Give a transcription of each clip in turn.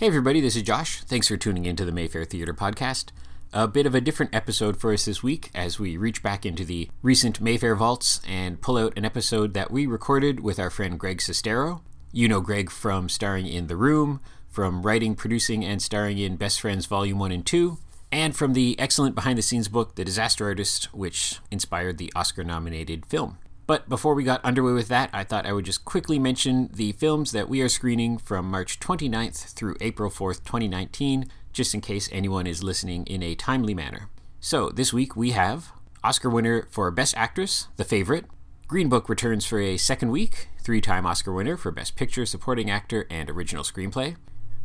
Hey, everybody, this is Josh. Thanks for tuning into the Mayfair Theater Podcast. A bit of a different episode for us this week as we reach back into the recent Mayfair vaults and pull out an episode that we recorded with our friend Greg Sestero. You know Greg from starring in The Room, from writing, producing, and starring in Best Friends Volume 1 and 2, and from the excellent behind the scenes book, The Disaster Artist, which inspired the Oscar nominated film. But before we got underway with that, I thought I would just quickly mention the films that we are screening from March 29th through April 4th, 2019, just in case anyone is listening in a timely manner. So, this week we have Oscar winner for Best Actress, The Favorite. Green Book returns for a second week, three time Oscar winner for Best Picture, Supporting Actor, and Original Screenplay.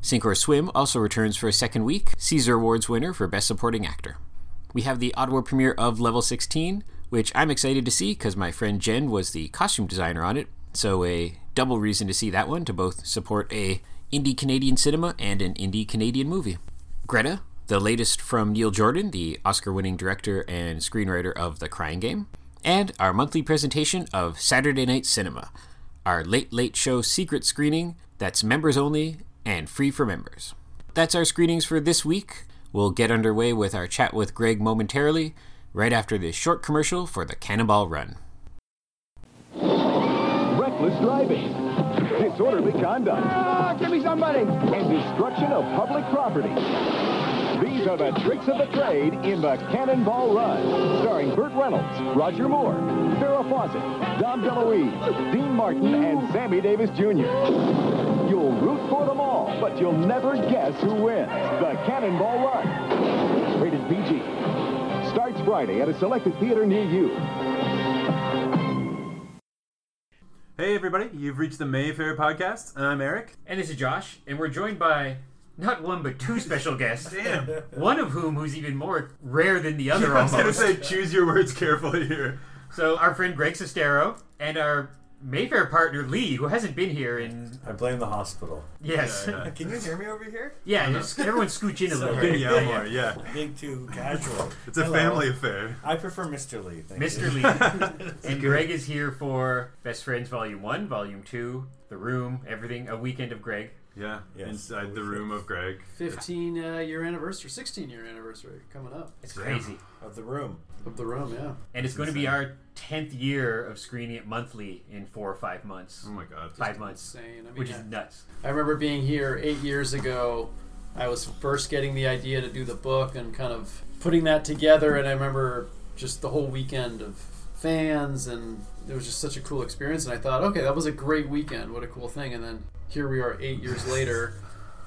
Sink or Swim also returns for a second week, César Awards winner for Best Supporting Actor. We have the Ottawa premiere of Level 16, which I'm excited to see because my friend Jen was the costume designer on it. So a double reason to see that one to both support a indie Canadian cinema and an indie Canadian movie. Greta, the latest from Neil Jordan, the Oscar-winning director and screenwriter of The Crying Game, and our monthly presentation of Saturday Night Cinema, our late late show secret screening that's members only and free for members. That's our screenings for this week. We'll get underway with our chat with Greg momentarily, right after this short commercial for the Cannonball Run. Reckless driving, disorderly conduct, Ah, give me somebody. and destruction of public property. These are the tricks of the trade in the Cannonball Run, starring Burt Reynolds, Roger Moore, Farrah Fawcett, Dom DeLuise, Dean Martin, and Sammy Davis Jr. You'll root for them all, but you'll never guess who wins. The Cannonball Run. Rated PG. Starts Friday at a selected theater near you. Hey everybody, you've reached the Mayfair podcast. I'm Eric. And this is Josh, and we're joined by not one but two special guests. Damn. One of whom who's even more rare than the other I was gonna almost. say choose your words carefully here. So our friend Greg Sestero and our Mayfair partner Lee, who hasn't been here in I blame the hospital. yes, Yeah, yeah, Can you hear me over here? Yeah, uh-huh. just everyone scooch in a little bit. Yeah, more, yeah. Being too casual. It's a Hello. family affair. I prefer Mr. Lee. Thank Mr. You. Lee and Greg is here for Best Friends Volume One, Volume Two, The Room, everything. A weekend of Greg. Yeah, Yes. inside the room of Greg. 15 uh, year anniversary, 16 year anniversary coming up It's crazy, Of the room. of the room, yeah. and it's going to be our tenth year of screening it monthly in four or five months. Oh my god. Five months, Insane. I mean, which is I, nuts. I remember being here eight years ago. I was first getting the idea to do the book and kind of putting that together, and I remember just the whole weekend of fans, and it was just such a cool experience. And I thought, okay, that was a great weekend. What a cool thing. And then here we are eight years later.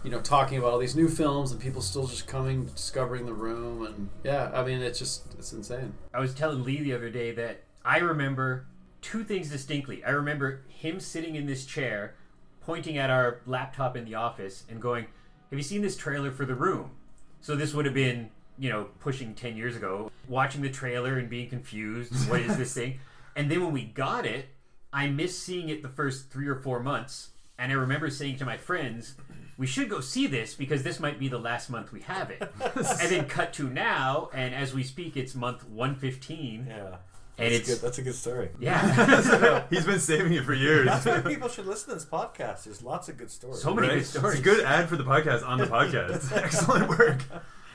You know, talking about all these new films and people still just coming, discovering the room, and yeah, I mean, it's just it's insane. I was telling Lee the other day that I remember two things distinctly. I remember him sitting in this chair, pointing at our laptop in the office, and going, Have you seen this trailer for The Room? So this would have been, you know, pushing 10 years ago, watching the trailer and being confused. What is this thing? And then when we got it, I missed seeing it the first three or four months. And I remember saying to my friends, we should go see this because this might be the last month we have it. and then cut to now, and as we speak, it's month 115. Yeah. And That's it's- good. That's a good story. Yeah. He's been saving it for years. That's why people should listen to this podcast. There's lots of good stories. So many Right? good stories. It's a good ad for the podcast on the podcast. Excellent work.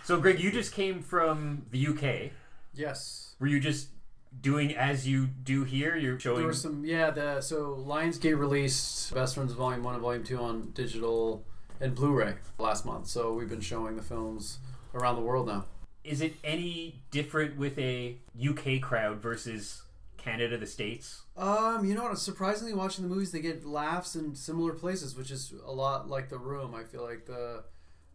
So, Greg, you just came from the UK. Yes. Were you just doing as you do here? You're There showing. were some, yeah. The so Lionsgate released Best Friends Volume One and Volume Two on digital and Blu-ray last month. So we've been showing the films around the world now. Is it any different with a UK crowd versus Canada, the States? Um, you know what? Surprisingly, watching the movies, they get laughs in similar places, which is a lot like The Room. I feel like the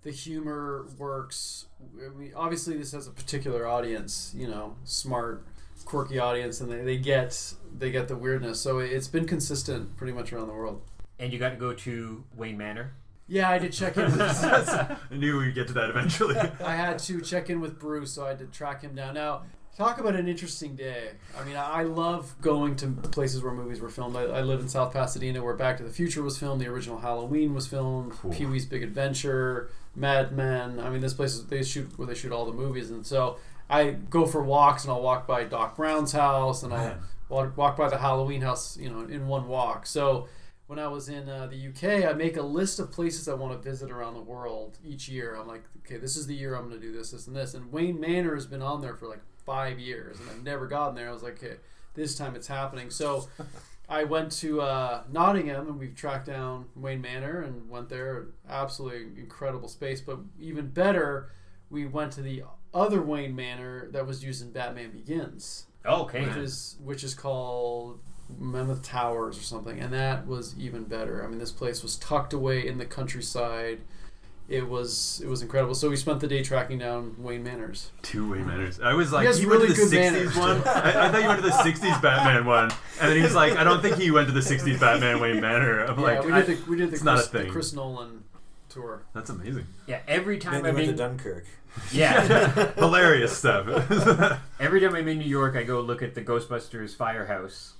the humor works. I mean, obviously, this has a particular audience. You know, smart, quirky audience, and they, they get they get the weirdness. So it's been consistent pretty much around the world. And you got to go to Wayne Manor. Yeah, I did check in. With, I knew we'd get to that eventually. I had to check in with Bruce, so I had to track him down. Now, talk about an interesting day. I mean, I I love going to places where movies were filmed. I, I live in South Pasadena, where Back to the Future was filmed. The original Halloween was filmed. Cool. Pee Wee's Big Adventure, Mad Men. I mean, this place is they shoot where they shoot all the movies, and so I go for walks, and I'll walk by Doc Brown's house, and Man. walk, walk by the Halloween house, you know, in one walk. So when I was in uh, the UK, I make a list of places I want to visit around the world each year. I'm like, okay, this is the year I'm going to do this, this, and this. And Wayne Manor has been on there for like five years, and I've never gotten there. I was like, okay, this time it's happening. So I went to uh, Nottingham, and we've tracked down Wayne Manor and went there. Absolutely incredible space, but even better, we went to the other Wayne Manor that was used in Batman Begins Oh, okay. which is which is called Mammoth Towers or something, and that was even better. I mean, this place was tucked away in the countryside. It was it was incredible. So we spent the day tracking down Wayne Manors. Two way manners. I was like, has you went to the good 60s one? I, I thought you went to the 60s Batman one. And then he's like, I don't think he went to the 60s Batman Wayne Manor. I'm Yeah, like, we did the we did the it's not Chris, a the. Chris Nolan tour. that's amazing. Yeah, every time Then I'm went to in, Dunkirk. yeah, Hilarious stuff. every time I'm in New York, I go look at the Ghostbusters firehouse,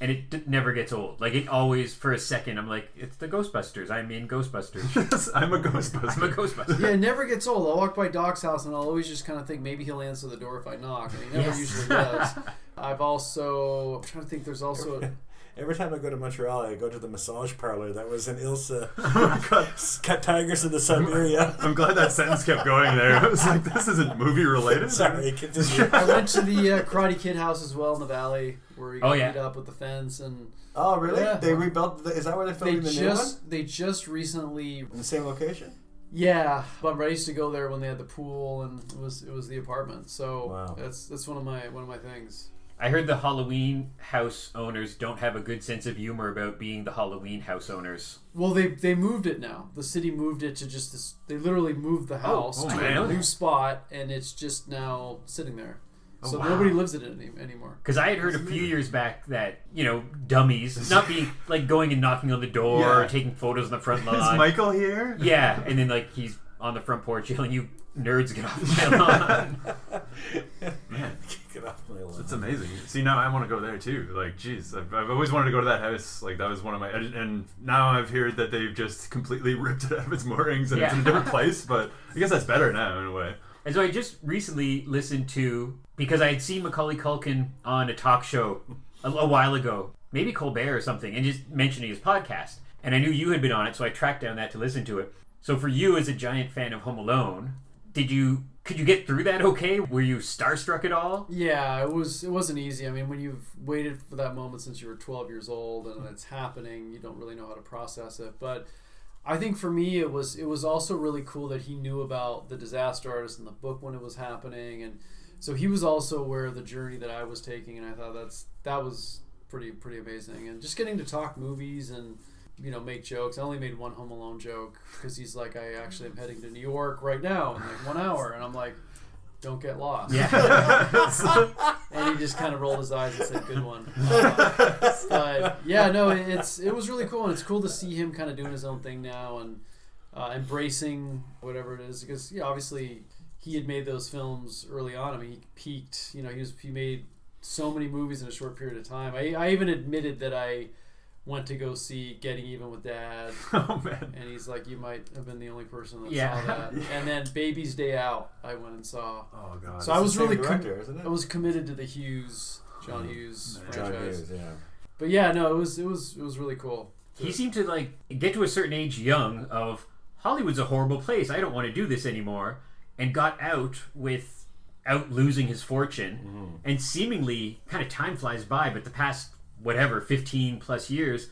and it d- never gets old. Like it always, for a second, I'm like, it's the Ghostbusters. I'm in Ghostbusters. I'm a I'm a Ghostbuster. Ghostbuster. Yeah, it never gets old. I'll walk by Doc's house and I'll always just kind of think maybe he'll answer the door if I knock, and he never Yes. usually does. I've also I'm trying to think. There's also A, Every time I go to Montreal, I go to the massage parlor that was in Ilsa. Oh my God. Cat Tigers in the Siberia. I'm glad that sentence kept going there. I was like, this isn't movie related. Sorry, continue. I went to the uh, Karate Kid house as well in the valley where you Oh, got yeah. beat up with the fence and Oh, really? Yeah. They rebuilt. The, is that where they they filmed the new one? just they just recently In the same location? yeah but I used to go there when they had the pool and it was it was the apartment so Wow. that's that's one of my one of my things I heard the Halloween house owners don't have a good sense of humor about being the Halloween house owners. well they they moved it now the city moved it to just this they literally moved the oh, oh, house oh, to man. a new spot and it's just now sitting there Oh, so wow. nobody lives in it any, anymore Because I had heard a few years back that you know dummies, not being like going and knocking on the door Yeah. or taking photos on the front Is lawn. Michael here? Yeah, and then like he's on the front porch yelling, "You nerds, get off my lawn!" Man, Get off my lawn. that's amazing. See, now I want to go there too. Like, jeez, I've, I've always wanted to go to that house. Like, that was one of my. And now I've heard that they've just completely ripped it out of its moorings and it's in a different place. But I guess that's better now in a way. And so I just recently listened to because I had seen Macaulay Culkin on a talk show a, a while ago, maybe Colbert or something, and just mentioning his podcast. And I knew you had been on it, so I tracked down that to listen to it. So for you, as a giant fan of Home Alone, did you could you get through that okay? Were you starstruck at all? Yeah, it was. It wasn't easy. I mean, when you've waited for that moment since you were 12 years old and it's happening, you don't really know how to process it. But I think for me, it was it was also really cool that he knew about the disaster artist in the book when it was happening, and so he was also aware of the journey that I was taking, and I thought that's that was pretty pretty amazing. And just getting to talk movies and you know make jokes. I only made one Home Alone joke because he's like, I actually am heading to New York right now in like one hour, and I'm like. Don't get lost. Yeah. and he just kind of rolled his eyes and said, "Good one." Uh, but yeah, no, it- it's it was really cool, and it's cool to see him kind of doing his own thing now and uh, embracing whatever it is. Because yeah, obviously he had made those films early on. I mean, he peaked. You know, he was he made so many movies in a short period of time. I, I even admitted that I went to go see Getting Even with Dad, oh man. and he's like, "You might have been the only person that Yeah. saw that." And then Baby's Day Out, I went and saw. Oh god. So I was the same really com- director, isn't it? I was committed to the Hughes, John mm. Hughes Nice. John franchise. Hughes, yeah. But yeah, no, it was it was it was really cool. He seemed to like get to a certain age young of Hollywood's a horrible place. I don't want to do this anymore, and got out without losing his fortune. Mm-hmm. And seemingly, kind of time flies by, but the past whatever fifteen plus years,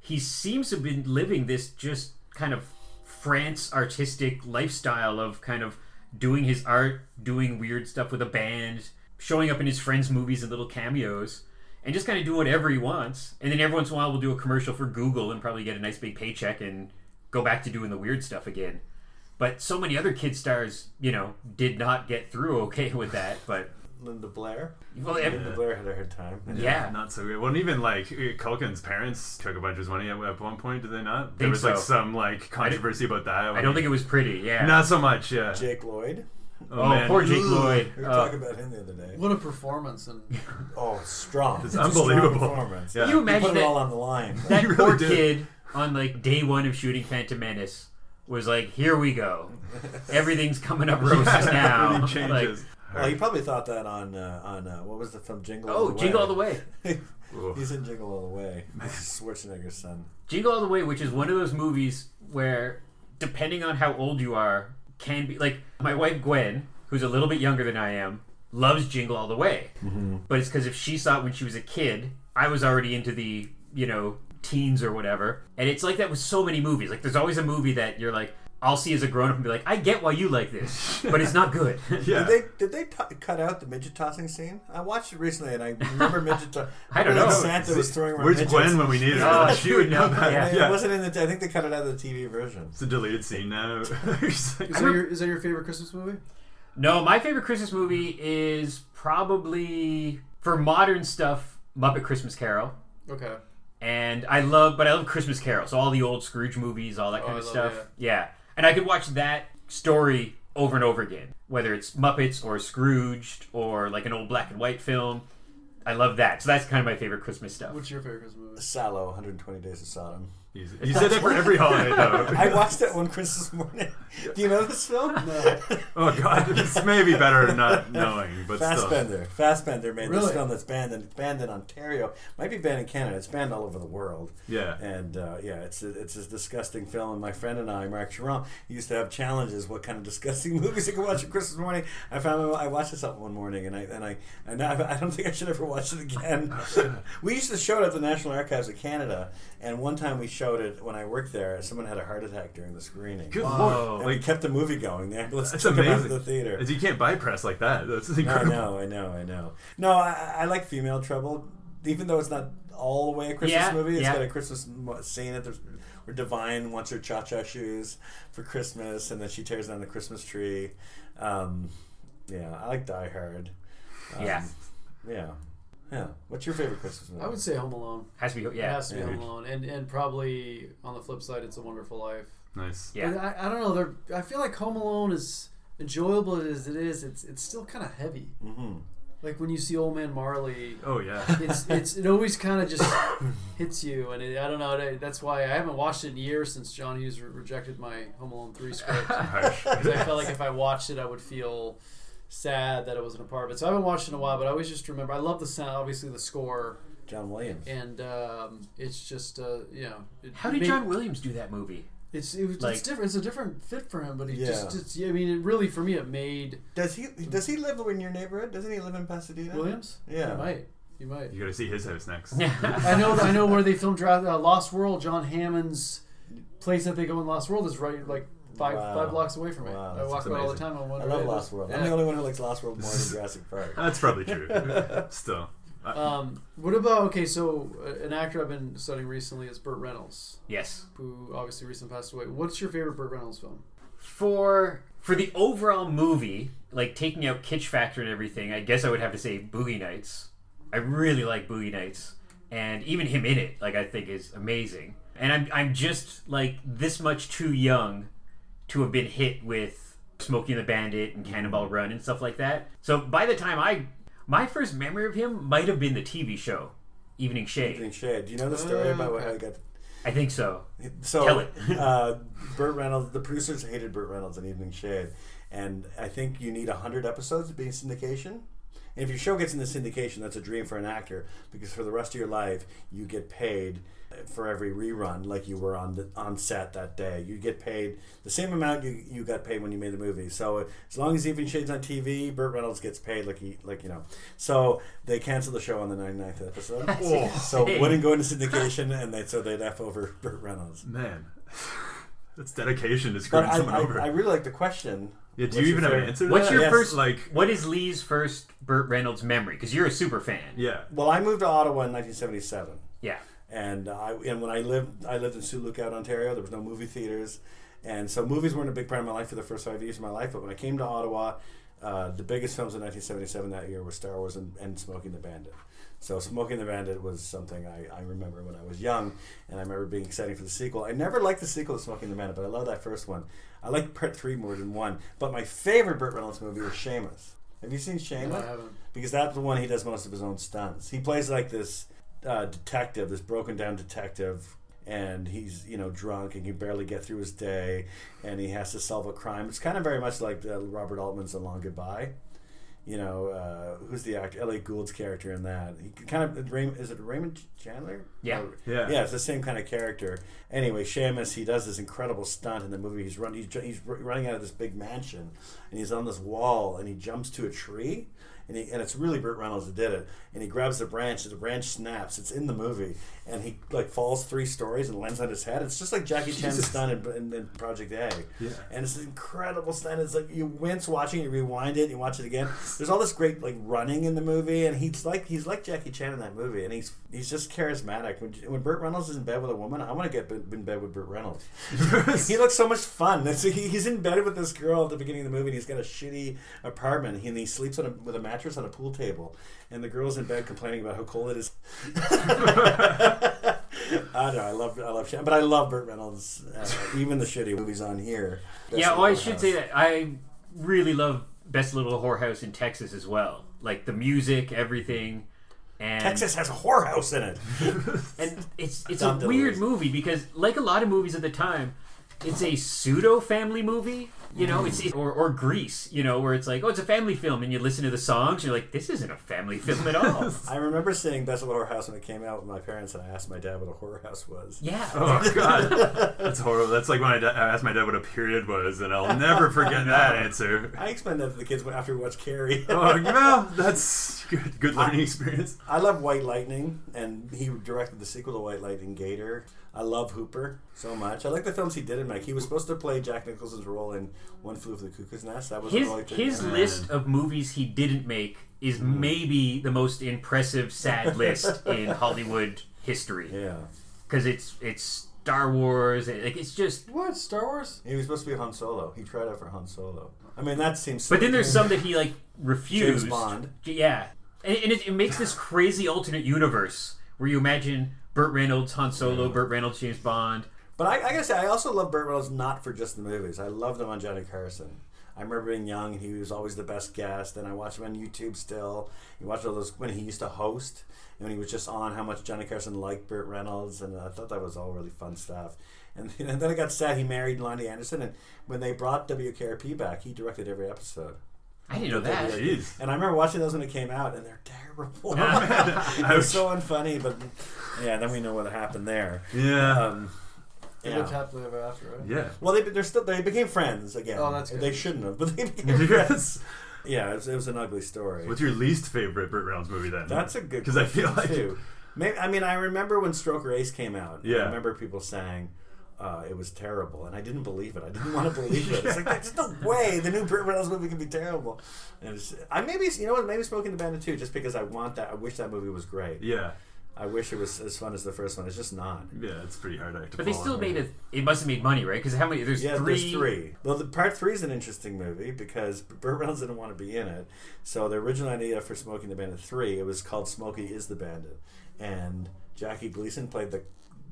he seems to have been living this just kind of France artistic lifestyle of kind of doing his art, doing weird stuff with a band, showing up in his friends' movies and little cameos, and just kind of doing whatever he wants. And then every once in a while, we'll do a commercial for Google and probably get a nice big paycheck and go back to doing the weird stuff again. But so many other kid stars, you know, did not get through okay with that. But Linda Blair. well, ev- Linda Blair had a hard time. yeah, Not so good. Well, and even like Culkin's parents took a bunch of his money at, at one point, did they not? There Think was like some like controversy about that. I don't think it was pretty. Yeah. Not so much, yeah. Jake Lloyd. oh, man. poor Jake Ooh, Lloyd. We were Uh, talking about him the other day. What a performance! And Oh, strong. It's a strong unbelievable. performance. Yeah. Can you He imagine put it that- all on the line. that really poor did. kid on like day one of shooting Phantom Menace was like, "Here we go, everything's coming up roses now." Everything Like, Well, he probably thought that on uh, on uh, what was the film Jingle? oh, All the jingle Way. all the way. He's in Jingle All the Way. Schwarzenegger's son. Jingle All the Way, which is one of those movies where, depending on how old you are, can be like my wife Gwen, who's a little bit younger than I am, loves Jingle All the Way. But it's because if she saw it when she was a kid, I was already into the you know teens or whatever, and it's like that with so many movies. Like there's always a movie that you're like. I'll see as a grown up and be like, I get why you like this, but it's not good. Yeah. Did they did they t- cut out the midget tossing scene? I watched it recently, and I remember midget. To- I don't remember know. Santa was throwing around Where's midgets. Gwen when we need her? Oh, she would know that. yeah. Yeah, It wasn't in the. I think they cut it out of the TV version. It's a deleted scene now. Is that, your, is that your favorite Christmas movie? No, my favorite Christmas movie is probably for modern stuff, Muppet Christmas Carol. Okay. And I love, but I love Christmas Carol. So all the old Scrooge movies, all that Oh, kind I of love stuff. it, Yeah. And I could watch that story over and over again, whether it's Muppets or Scrooged or like an old black and white film. I love that. So that's kind of my favorite Christmas stuff. What's your favorite Christmas movie? Salò, 120 Days of Sodom. You you said that for every holiday, though. I watched it one Christmas morning. Do you know this film? No. Oh god, this may be better not knowing, but still. Fassbender. Fassbender made this film that's banned in, banned in Ontario. Might be banned in Canada. It's banned all over the world. Yeah. And uh, yeah, it's a, it's a disgusting film. And my friend and I, Mark Sharon, used to have challenges. What kind of disgusting movies you can watch on Christmas morning? I found I watched this up one morning, and I and I and I, I don't think I should ever watch it again. we used to show it at the National Archives of Canada, and one time we showed it when I worked there. Someone had a heart attack during the screening. Good Whoa. lord. And we kept the movie going. The ambulance that's took him out amazing. of the theater. You can't buy press like that. That's incredible. I know, I know, I know. No, I, I like Female Trouble, even though it's not all the way a Christmas Yeah, movie. It's yeah. got a Christmas scene at the where Divine wants her cha-cha shoes for Christmas, and then she tears down the Christmas tree. Um, yeah, I like Die Hard. Um, Yeah. yeah, yeah. What's your favorite Christmas movie? I would say Home Alone. Has to be, It yeah. has to be Yeah. Home Alone, and and probably on the flip side, It's a Wonderful Life. Nice. Yeah. But I, I don't know. They're, I feel like Home Alone is enjoyable as it is. It's it's still kind of heavy. hmm Like when you see Old Man Marley, Oh yeah. it's it's it always kind of just hits you, and it, I don't know. that- That's why I haven't watched it in years since John Hughes re- rejected my Home Alone three script. Harsh. 'Cause I felt like if I watched it, I would feel sad that it wasn't a part of it. So I haven't watched it in a while, but I always just remember. I love the sound, obviously the score, John Williams. and um, it's just uh, you know. It How did made- John Williams do that movie? It's it was, like- it's different. It's a different fit for him, but he Yeah. just it's, I mean, it really for me it made Does he does he live in your neighborhood? Doesn't he live in Pasadena? Williams. Yeah. he might. He might. You gotta see his house next. I know. I know where they filmed uh, Lost World. John Hammond's place that they go in Lost World is right like five Wow. five blocks away from me. Wow, I walk by all the time. on one I way. love Lost World. I'm the only one who likes Lost World more than Jurassic Park. That's probably true. Still. Um, what about okay? So uh, an actor I've been studying recently is Burt Reynolds, yes. who obviously recently passed away. What's your favorite Burt Reynolds film? For for the overall movie, like taking out kitsch factor and everything, I guess I would have to say Boogie Nights. I really like Boogie Nights, and even him in it, like I think is amazing. And I'm I'm just like this much too young to have been hit with Smokey and the Bandit and Cannonball Run and stuff like that. So by the time I my first memory of him might have been the TV show Evening Shade. Evening Shade. Do you know the story Oh, about how okay. he got I think so. So, Tell it. uh, Burt Reynolds, the producers hated Burt Reynolds in Evening Shade, and I think you need hundred episodes to be in syndication. And if your show gets into syndication, that's a dream for an actor because for the rest of your life, you get paid for every rerun, like you were on the on set that day. You get paid the same amount you, you got paid when you made the movie. So uh, as long as Evening Shade's on TV, Burt Reynolds gets paid like he like you know. So they canceled the show on the 99th episode. Oh. so it wouldn't go into syndication, and they so they'd f over Burt Reynolds. Man. That's dedication to But screwing I, someone I, over. I really like the question. Yeah, do what's you your even have an answer to What's that? your Yes. first like What is Lee's first Burt Reynolds memory? Because you're a super fan. Yeah. Well, I moved to Ottawa in 1977, Yeah. and I and when I lived, I lived in Sioux Lookout, Ontario. There was no movie theaters, and so movies weren't a big part of my life for the first five years of my life. But when I came to Ottawa, uh, the biggest films in 1977 that year were Star Wars and, and Smokey and the Bandit. So Smokey and the Bandit was something I, I remember when I was young, and I remember being excited for the sequel. I never liked the sequel to Smokey and the Bandit, but I love that first one. I like part three more than one. But my favorite Burt Reynolds movie was Shamus. Have you seen Shamus? No, I haven't. because that's the one he does most of his own stunts. He plays like this uh, detective, this broken down detective, and he's you know drunk and can barely get through his day, and he has to solve a crime. It's kind of very much like uh, Robert Altman's *The Long Goodbye*, you know, uh, who's the actor? Elliott Gould's character in that. He kind of Raymond, is it Raymond Chandler? Yeah. Or- Yeah. yeah, it's the same kind of character. Anyway, Shamus, he does this incredible stunt in the movie. He's run, he's, he's running out of this big mansion, and he's on this wall, and he jumps to a tree, and he, and it's really Burt Reynolds that did it. And he grabs the branch, and the branch snaps. It's in the movie, and he like falls three stories and lands on his head. It's just like Jackie Chan's stunt in, in, in Project A. Yeah. And it's an incredible stunt. It's like you wince watching it, you rewind it, you watch it again. There's all this great like running in the movie, and he's like he's like Jackie Chan in that movie, and he's he's just charismatic. When when Burt Reynolds is in bed with a woman, I want to get in bed with Burt Reynolds. he looks so much fun. It's, he, he's in bed with this girl at the beginning of the movie, and he's got a shitty apartment, and he sleeps on a, with a mattress on a pool table, and the girl's in bed complaining about how cold it is. I don't know. I love I love but I love Burt Reynolds. Uh, even the shitty movies on here. Best yeah, well, I should House. say that I really love Best Little Whorehouse in Texas as well. Like the music, everything, and Texas has a whorehouse in it. and it's it's a weird movie because like a lot of movies at the time, it's a pseudo family movie. You know, it's or or Grease. You know, where it's like, oh, it's a family film, and you listen to the songs, you're like, this isn't a family film at all. I remember seeing Best of the Whorehouse when it came out with my parents, and I asked my dad what a horror house was. yeah. Oh god, that's horrible. That's like when I, da- I asked my dad what a period was, and I'll never forget that answer. I explained that to the kids after we watched Carrie. Oh, well, that's good. Good learning experience. I love White Lightning, and he directed the sequel to White Lightning, Gator. I love Hooper so much. I like the films he didn't make. He was supposed to play Jack Nicholson's role in One Flew Over the Cuckoo's Nest. That was His really good. his list of movies he didn't make is mm. maybe the most impressive sad list in Hollywood history Yeah, because it's it's Star Wars. and, Like it's just. What Star Wars? he was supposed to be Han Solo. He tried out for Han Solo. I mean, that seems. But then there's some that he like refused. James Bond. Yeah, and, and it, it makes this crazy alternate universe where you imagine Burt Reynolds, Han Solo, Burt Reynolds, James Bond. But I, I gotta say, I also love Burt Reynolds not for just the movies. I loved him on Johnny Carson. I remember being young and he was always the best guest. And I watched him on YouTube still. You watch all those when he used to host and when he was just on how much Johnny Carson liked Burt Reynolds, and I thought that was all really fun stuff. And, and then I got sad he married Loni Anderson, and when they brought WKRP back, he directed every episode. I didn't know that. Jeez. And I remember watching those when it came out, and they're terrible. it was so unfunny, but yeah, then we know what happened there. Yeah. Um, They yeah. lived happily ever after, right? Yeah. Well, they they're still they became friends again. Oh, that's good. They shouldn't have, but they became friends. Yeah, it was, it was an ugly story. What's your least favorite Burt Reynolds movie then? That's a good because I feel like too. Maybe, I mean, I remember when Stroker Ace came out. Yeah. I remember people saying uh, it was terrible, and I didn't believe it. I didn't want to believe it. It's like there's no way the new Burt Reynolds movie can be terrible. And it's, I maybe you know what maybe Smokey and the Bandit too, just because I want that. I wish that movie was great. yeah, I wish it was as fun as the first one. It's just not. yeah, it's pretty hard to. But they still made it. It must have made money, right? Because how many? There's Yeah, three. there's three. Well, the part three is an interesting movie because Burt Reynolds didn't want to be in it. So the original idea for Smokey and the Bandit three, it was called Smokey is the Bandit, and Jackie Gleason played the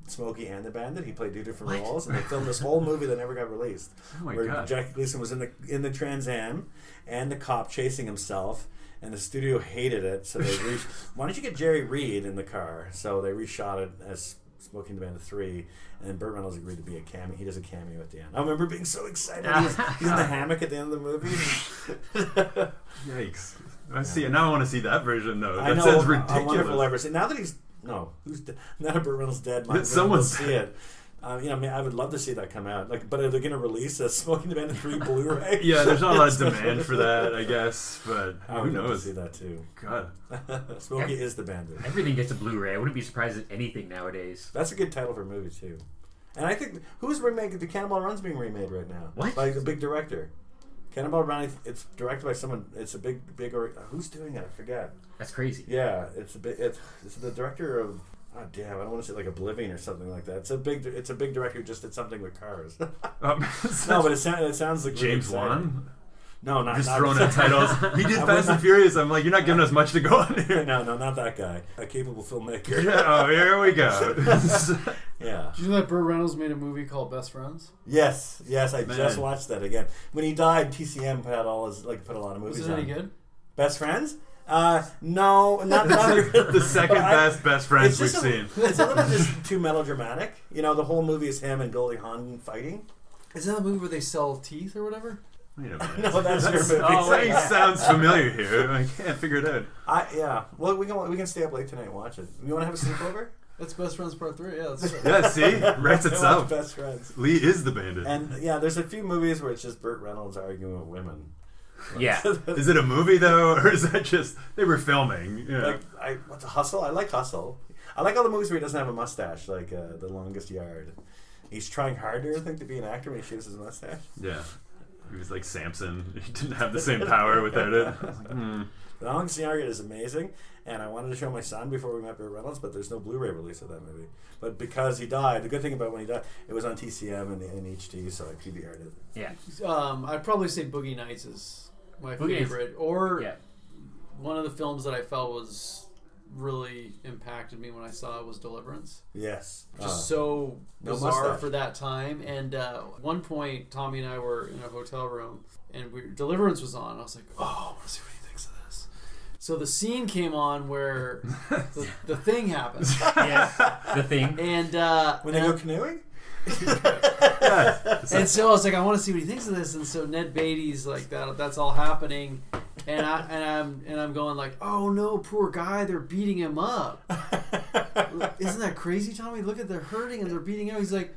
Smokey and the Bandit. He played two different What? roles, and they filmed this whole movie that never got released. Oh my where God. Jackie Gleason was in the in the Trans Am, and the cop chasing himself. And the studio hated it, so they re- why don't you get Jerry Reed in the car? So they reshot it as Smokey and the Bandit three, and then Burt Reynolds agreed to be a cameo. He does a cameo at the end. I remember being so excited. He's, he's in the hammock at the end of the movie. Yikes! I see. Now I want to see that version though. I That know. sounds ridiculous. wonderful ever see. Now that he's no, who's de- now that Burt Reynolds dead, might Someone's- someone see it. Um, you know, I, mean, I would love to see that come out. Like, but are they going to release a Smokey and the Bandit three Blu-ray? Yeah, there's not a lot of demand for that, I guess. But I who would love to knows? see that too. God, Smokey is the Bandit. Everything gets a Blu-ray. I wouldn't be surprised at anything nowadays. That's a good title for a movie too. And I think who's remaking the Cannonball Run's being remade right now? What? By the big director. Cannonball Run. It's directed by someone. It's a big, big. Who's doing it? I forget. That's crazy. Yeah, it's a big. It's, it's the director of. Oh damn! I don't want to say like Oblivion or something like that. It's a big. It's a big director who just did something with cars. um, no, but it sounds. It sounds like James exciting. Wan. No, not Just not, throwing out titles. He did I Fast and Furious. I'm like, you're not giving us much to go on here. no, no, not that guy. A capable filmmaker. Yeah, oh, here we go. yeah. Did you know that Burt Reynolds made a movie called Best Friends? Yes, yes, I Man. just watched that again. When he died, TCM put out all his like put a lot of movies Was it on. any good? Best friends? Uh, no, not, not the second But I- best best friends we've a- seen. It's a little just too melodramatic. You know, the whole movie is him and Goldie Hawn fighting. Is that a movie where they sell teeth or whatever? Wait a minute. No, that's your movie. Oh, wait. Something sounds familiar here. I can't figure it out. I yeah. Well, we can we can stay up late tonight and watch it. You want to have a sleepover? That's Best Friends Part Three. Yeah, that's Yeah, see, writes itself. Best friends. Lee is the bandit. And yeah, there's a few movies where it's just Burt Reynolds arguing with women. Yeah. Is it a movie though, or is that just they were filming? Yeah. Like I what's a hustle? I like hustle. I like all the movies where he doesn't have a mustache, like uh, The Longest Yard. He's trying harder, I think, to be an actor when he shaves his mustache. yeah. He was like Samson. He didn't have the same power without it. I was like, hmm. The Longest Yard is amazing, and I wanted to show my son before we met Burt Reynolds, but there's no Blu-ray release of that movie. But because he died, the good thing about when he died, it was on TCM and, and HD, so I PVR'd it. Yeah. Um, I'd probably say Boogie Nights is my Boogie Nights. favorite, or Yeah. one of the films that I felt was really impacted me when I saw it was Deliverance. Yes. Just Uh, so bizarre mustache. for that time. And uh, one point, Tommy and I were in a hotel room, and we Deliverance was on. I was like, "Oh, I want to see what he thinks of this." So the scene came on where the, the thing happens. yes. The thing. and uh, when they and go canoeing? and so I was like, I want to see what he thinks of this. And so Ned Beatty's like that. That's all happening, and I and I'm and I'm going like, oh no, poor guy, they're beating him up. Isn't that crazy, Tommy? Look at they're hurting and they're beating him. He's like,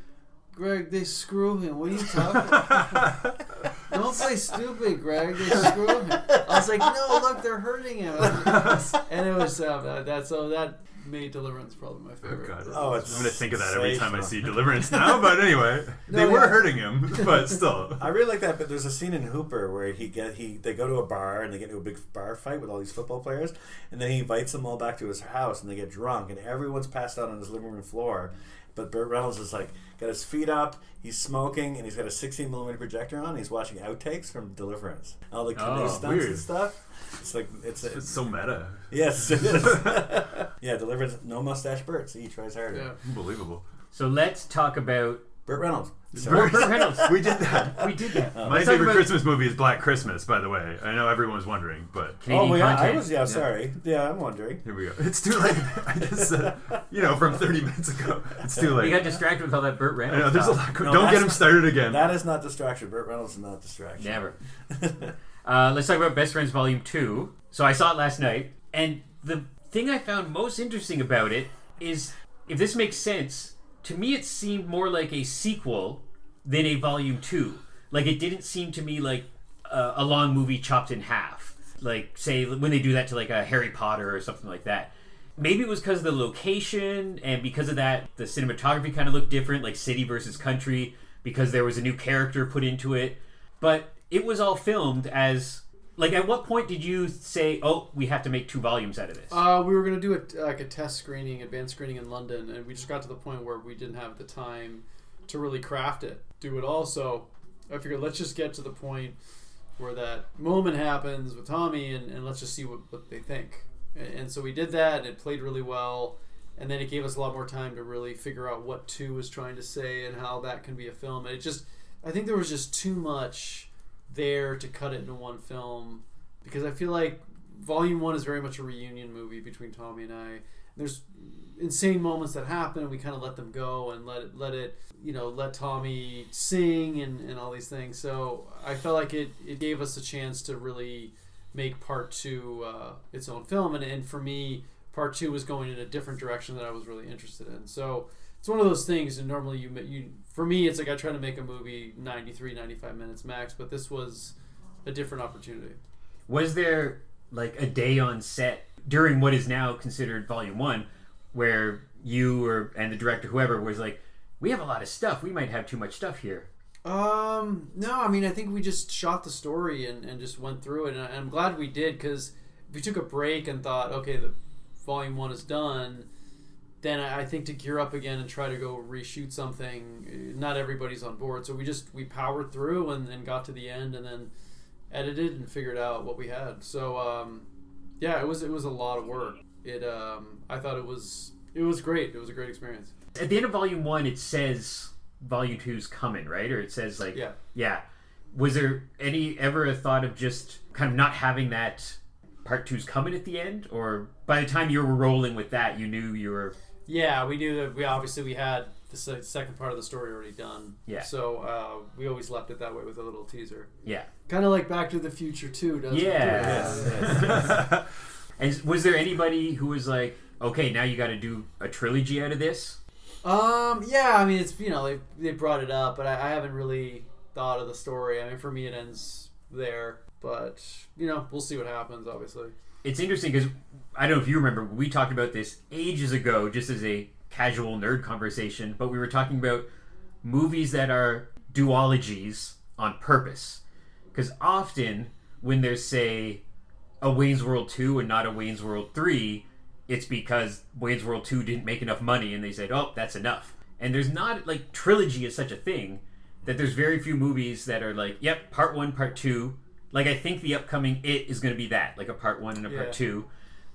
Greg, they screw him. What are you talking? about? Don't play stupid, Greg. They screw him. I was like, no, look, they're hurting him. And it was uh, that, that. So that made Deliverance probably my Oh, favorite. God. Oh, it's I'm gonna think of that every time I see Deliverance now. But anyway, they No, were hurting him, but still. I really like that, but there's a scene in Hooper where he get he they go to a bar and they get into a big bar fight with all these football players, and then he invites them all back to his house and they get drunk and everyone's passed out on his living room floor, but Burt Reynolds is like got his feet up, he's smoking, and he's got a 16 millimeter projector on. He's watching outtakes from Deliverance, all the canoe Oh, stunts weird. and stuff. It's like it's, It's it's so meta. yes, it is. yeah, Deliverance, no mustache Burt. See, he tries harder. Yeah. Unbelievable. So let's talk about Burt Reynolds. Burt Reynolds. We did that. We did that. Uh, My Let's talk favorite about Christmas movie is Black Christmas, by the way. I know everyone was wondering, but Canadian oh yeah, I content. was yeah, sorry. Yeah, I'm wondering. here we go. It's too late. I just said, you know, from 30 minutes ago. It's too late. You late. got distracted with all that Burt I Reynolds. know, there's a stuff. lot. Go- No, Don't get that's- him started again. That is not distraction. Burt Reynolds is not distraction. Never. Uh, let's talk about Best Friends Volume 2. So I saw it last night, and the thing I found most interesting about it is if this makes sense, to me it seemed more like a sequel than a Volume 2. Like it didn't seem to me like a, a long movie chopped in half. Like, say, when they do that to like a Harry Potter or something like that. Maybe it was because of the location, and because of that, the cinematography kind of looked different, like city versus country, because there was a new character put into it. But it was all filmed as like. At what point did you say, "Oh, we have to make two volumes out of this"? Uh, we were gonna do a, like a test screening, advanced screening in London, and we just got to the point where we didn't have the time to really craft it, do it all. So I figured let's just get to the point where that moment happens with Tommy, and, and let's just see what, what they think. And, and so we did that, and it played really well. And then it gave us a lot more time to really figure out what two was trying to say and how that can be a film. And it just, I think there was just too much there to cut it into one film because I feel like Volume One is very much a reunion movie between Tommy and I. There's insane moments that happen, and we kind of let them go and let it, let it, you know, let Tommy sing and, and all these things. So I felt like it, it gave us a chance to really make part two uh, its own film, and, and for me, part two was going in a different direction that I was really interested in. So it's one of those things, and normally you you for me, it's like I try to make a movie 93, 95 minutes max, but this was a different opportunity. was there like a day on set during what is now considered volume one where you or and the director whoever was like we have a lot of stuff. We might have too much stuff here. Um, no, I mean, I think we just shot the story and, and just went through it, and I'm glad we did because if we took a break and thought, okay, the volume one is done, then I think to gear up again and try to go reshoot something, eh, not everybody's on board. So we just we powered through and, and got to the end, and then edited and figured out what we had. So um, yeah, it was it was a lot of work. It um, I thought it was it was great. It was a great experience. at the end of volume one it says volume two's coming right or it says like Yeah. yeah was there any ever a thought of just kind of not having that part two's coming at the end or by the time you were rolling with that you knew you were Yeah, we knew that we obviously we had the se- second part of the story already done. Yeah. So uh, we always left it that way with a little teaser. Yeah. Kind of like Back to the Future too, doesn't Yeah. it? And was there anybody who was like, okay, now you got to do a trilogy out of this? Um. Yeah. I mean, it's you know they they brought it up, but I, I haven't really thought of the story. I mean, for me, it ends there. But you know, we'll see what happens. Obviously. It's interesting because I don't know if you remember, we talked about this ages ago, just as a casual nerd conversation, but we were talking about movies that are duologies on purpose. Because often, when there's, say, a Wayne's World 2 and not a Wayne's World 3, it's because Wayne's World 2 didn't make enough money and they said, oh, that's enough. And there's not, like, trilogy is such a thing that there's very few movies that are like, yep, part one, part two. Like, I think the upcoming It is going to be that, like a part one and a Yeah. part two.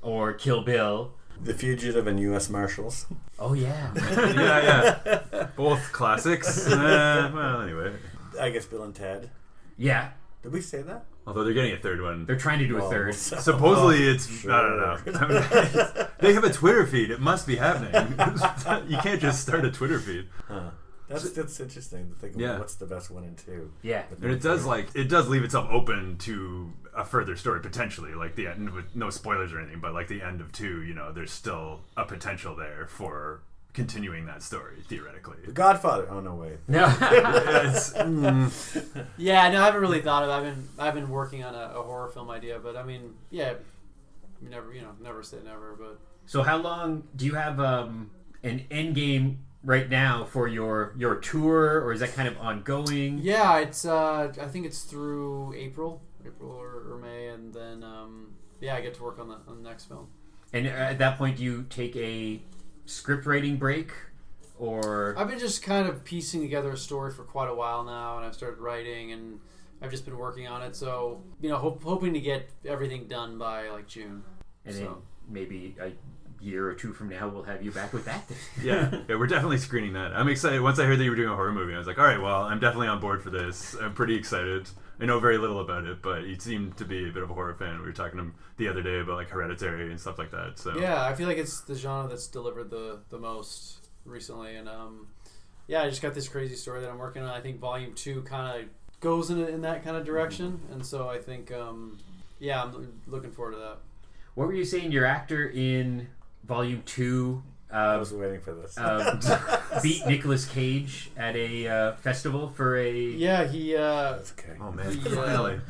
Or Kill Bill. The Fugitive and U.S. Marshals. Oh, yeah. yeah, yeah. Both classics. Uh, well, anyway. I guess Bill and Ted. yeah. Did we say that? Although they're getting a third one. They're trying to do a Well, third. Supposedly it's sure. I don't know. they have a Twitter feed. It must be happening. you can't just start a Twitter feed. Huh. That's that's interesting to think about Yeah. what's the best one and two. Yeah. And it does like it does leave itself open to a further story potentially, like the end with no spoilers or anything, but like the end of two, you know, there's still a potential there for continuing that story theoretically. The Godfather. Oh no way. No. It's- mm, Yeah, no, I haven't really thought of. it. I've been I've been working on a, a horror film idea, but I mean, yeah, never you know never say never, but so, how long do you have um, an end game right now for your your tour, or is that kind of ongoing? yeah, it's uh I think it's through April, April or, or May, and then um yeah, I get to work on the on the next film. And uh, at that point, do you take a script writing break, or I've been just kind of piecing together a story for quite a while now, and I've started writing, and I've just been working on it. So you know, hope, hoping to get everything done by like June. and then maybe a year or two from now, we'll have you back with that. yeah, yeah, we're definitely screening that. I'm excited. Once I heard that you were doing a horror movie, I was like, all right, well, I'm definitely on board for this. I'm pretty excited. I know very little about it, but you seem to be a bit of a horror fan. We were talking to him the other day about like Hereditary and stuff like that. So Yeah, I feel like it's the genre that's delivered the the most recently, and um, yeah, I just got this crazy story that I'm working on. I think Volume Two kind of goes in in that kind of direction, and so I think um, yeah, I'm looking forward to that. what were you saying? Your actor in Volume Two I uh, was waiting for this. um, beat Nicolas Cage at a uh, festival for a Yeah, he uh, That's okay. Oh man, Yeah. finally.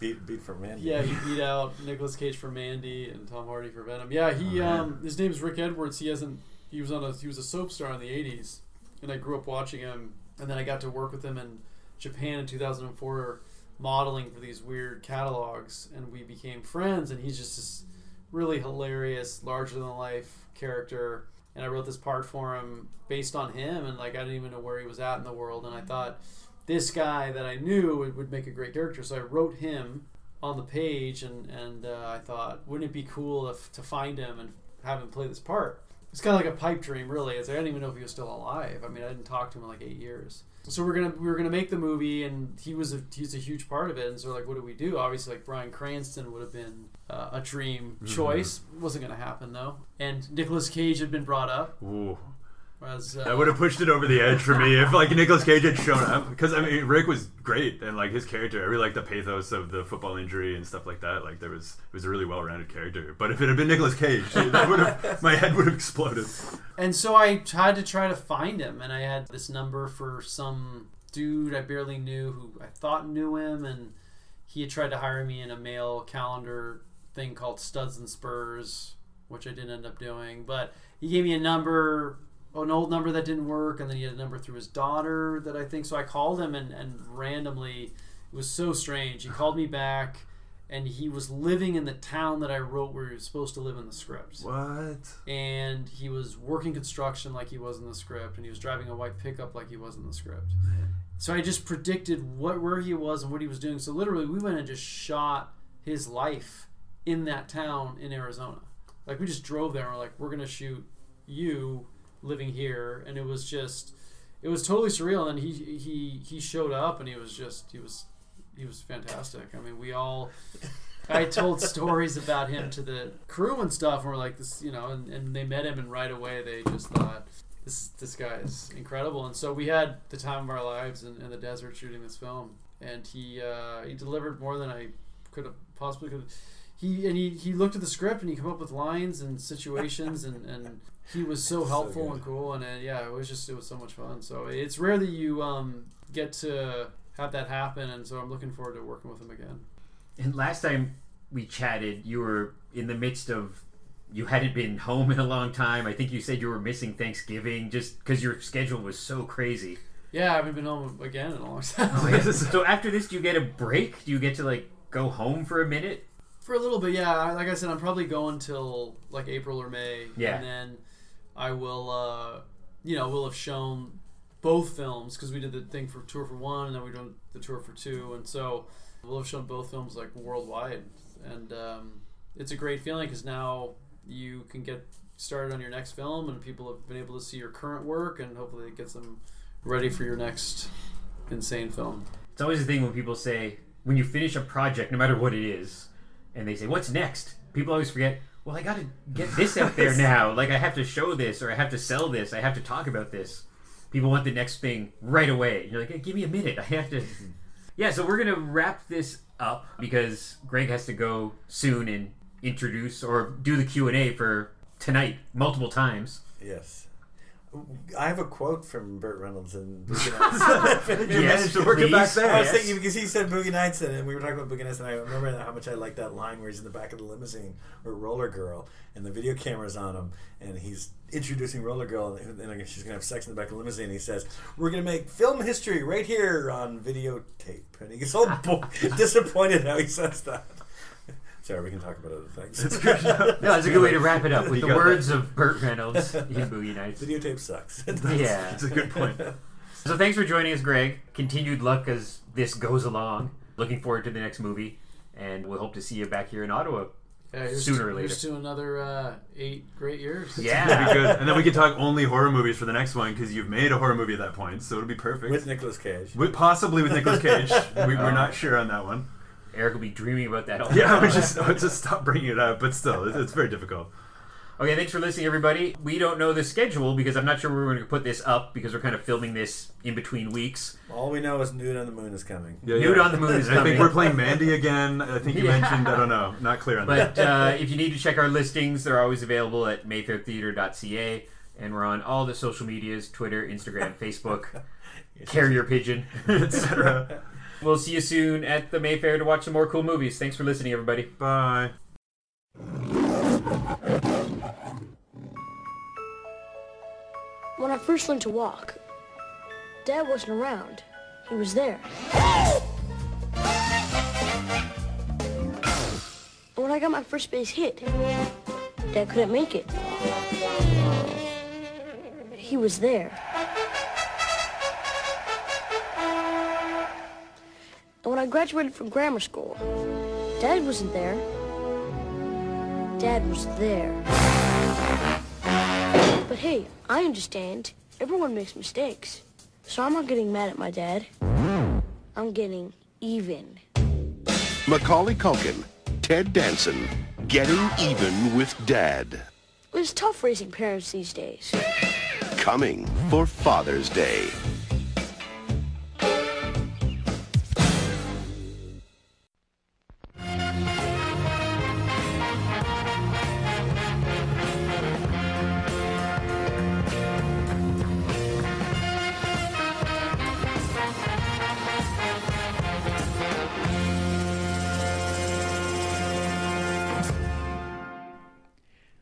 Beat beat for man. yeah he beat out Nicolas Cage for Mandy and Tom Hardy for Venom. Yeah, he Oh, man. um, his name's Rick Edwards. He hasn't he was on a he was a soap star in the '80s, and I grew up watching him, and then I got to work with him in Japan in 2004 modeling for these weird catalogs and we became friends and he's just this really hilarious larger than life character. And I wrote this part for him based on him and like I didn't even know where he was at in the world and I thought this guy that I knew would, make a great character. So I wrote him on the page and and uh, I thought wouldn't it be cool if to find him and have him play this part? It's kind of like a pipe dream really. It's, I didn't even know if he was still alive. I mean I didn't talk to him in like eight years. So we're gonna we were gonna make the movie, and he was a he's a huge part of it. And so like, what do we do? Obviously, like Bryan Cranston would have been uh, a dream choice. Wasn't gonna happen though. And Nicolas Cage had been brought up Ooh. as uh, That would have pushed it over the edge for me if like Nicolas Cage had shown up because I mean Rick was great and like his character I really like the pathos of the football injury and stuff like that like there was it was a really well rounded character but if it had been Nicolas Cage that would have my head would have exploded And so I had to try to find him, and I had this number for some dude I barely knew who I thought knew him, and he had tried to hire me in a mail calendar thing called Studs and Spurs, which I didn't end up doing. But he gave me a number, an old number that didn't work, and then he had a number through his daughter that I think. So I called him, and, and randomly, it was so strange. He called me back. And he was living in the town that I wrote where he was supposed to live in the script what and he was working construction like he was in the script, and he was driving a white pickup like he was in the script. So I just predicted what where he was and what he was doing. So literally, we went and just shot his life in that town in Arizona. Like we just drove there and we're like, we're gonna shoot you living here, and it was just, it was totally surreal. And he he he showed up, and he was just he was he was fantastic. I mean, we all I told stories about him to the crew and stuff, and we're like this, you know, and, and they met him, and right away they just thought this this guy is incredible. And so we had the time of our lives in, in the desert shooting this film, and he uh, he delivered more than I could have possibly could. He and he, he looked at the script and he came up with lines and situations and, and he was so helpful good. and cool and uh, yeah it was just it was so much fun so it's rare that you um, get to have that happen and so I'm looking forward to working with him again. And last time we chatted, you were in the midst of you hadn't been home in a long time. I think you said you were missing Thanksgiving just because your schedule was so crazy. Yeah, I haven't been home again in a long time. so after this, do you get a break? Do you get to like go home for a minute? For a little bit, yeah. Like I said, I'm probably going till like April or May. Yeah. And then I will, uh, you know, we'll have shown both films because we did the thing for tour for one, and then we did the tour for two, and so we'll have shown both films like worldwide, and um, it's a great feeling because now you can get started on your next film, and people have been able to see your current work, and hopefully it gets them ready for your next insane film. It's always the thing when people say when you finish a project, no matter what it is, and they say what's next. People always forget. Well, I got to get this out there now. Like I have to show this, or I have to sell this. I have to talk about this. People want the next thing right away. You're like, hey, give me a minute. I have to. Mm-hmm. Yeah, so we're gonna wrap this up because Greg has to go soon and introduce or do the Q and A for tonight multiple times. Yes. I have a quote from Burt Reynolds in Boogie Nights. You managed to work it back there. I was thinking because he said Boogie Nights and we were talking about Boogie Nights and I remember how much I like that line where he's in the back of the limousine with Roller Girl and the video camera's on him and he's introducing Roller Girl and she's gonna have sex in the back of the limousine. And he says, "We're gonna make film history right here on videotape." And he gets all bo- disappointed how he says that. Sorry, we can talk about other things. It's good. No, that's a good way to wrap it up with the words of Burt Reynolds in Boogie Nights. Videotape sucks. Yeah. It's a good point. So thanks for joining us, Greg. Continued luck as this goes along. Looking forward to the next movie, and we'll hope to see you back here in Ottawa. Yeah, here's Sooner to, or later. Here's to another uh, eight great years. That'd Yeah. be good. And then we can talk only horror movies for the next one because you've made a horror movie at that point, so it'll be perfect. With Nicolas Cage. With- possibly with Nicolas Cage. we, we're not sure on that one. Eric will be dreaming about that all Yeah, the we time. just I would just stop bringing it up, but still, it's, it's very difficult. Okay, thanks for listening, everybody. We don't know the schedule because I'm not sure we're going to put this up because we're kind of filming this in between weeks. All we know is Nude on the Moon is coming. Yeah, Nude yeah. on the Moon is And I coming. think we're playing Mandy again. I think you Yeah. mentioned. I don't know. Not clear on But that. But uh, if you need to check our listings, they're always available at mayfairtheater.ca. And we're on all the social medias Twitter, Instagram, Facebook, Carrier Pigeon, etc. We'll see you soon at the Mayfair to watch some more cool movies. Thanks for listening, everybody. Bye. When I first learned to walk, Dad wasn't around. He was there. And when I got my first base hit, Dad couldn't make it. He was there. When I graduated from grammar school, Dad wasn't there. Dad was there. But hey, I understand. Everyone makes mistakes. So I'm not getting mad at my dad. I'm getting even. Macaulay Culkin, Ted Danson, getting even with Dad. It's tough raising parents these days. Coming for Father's Day.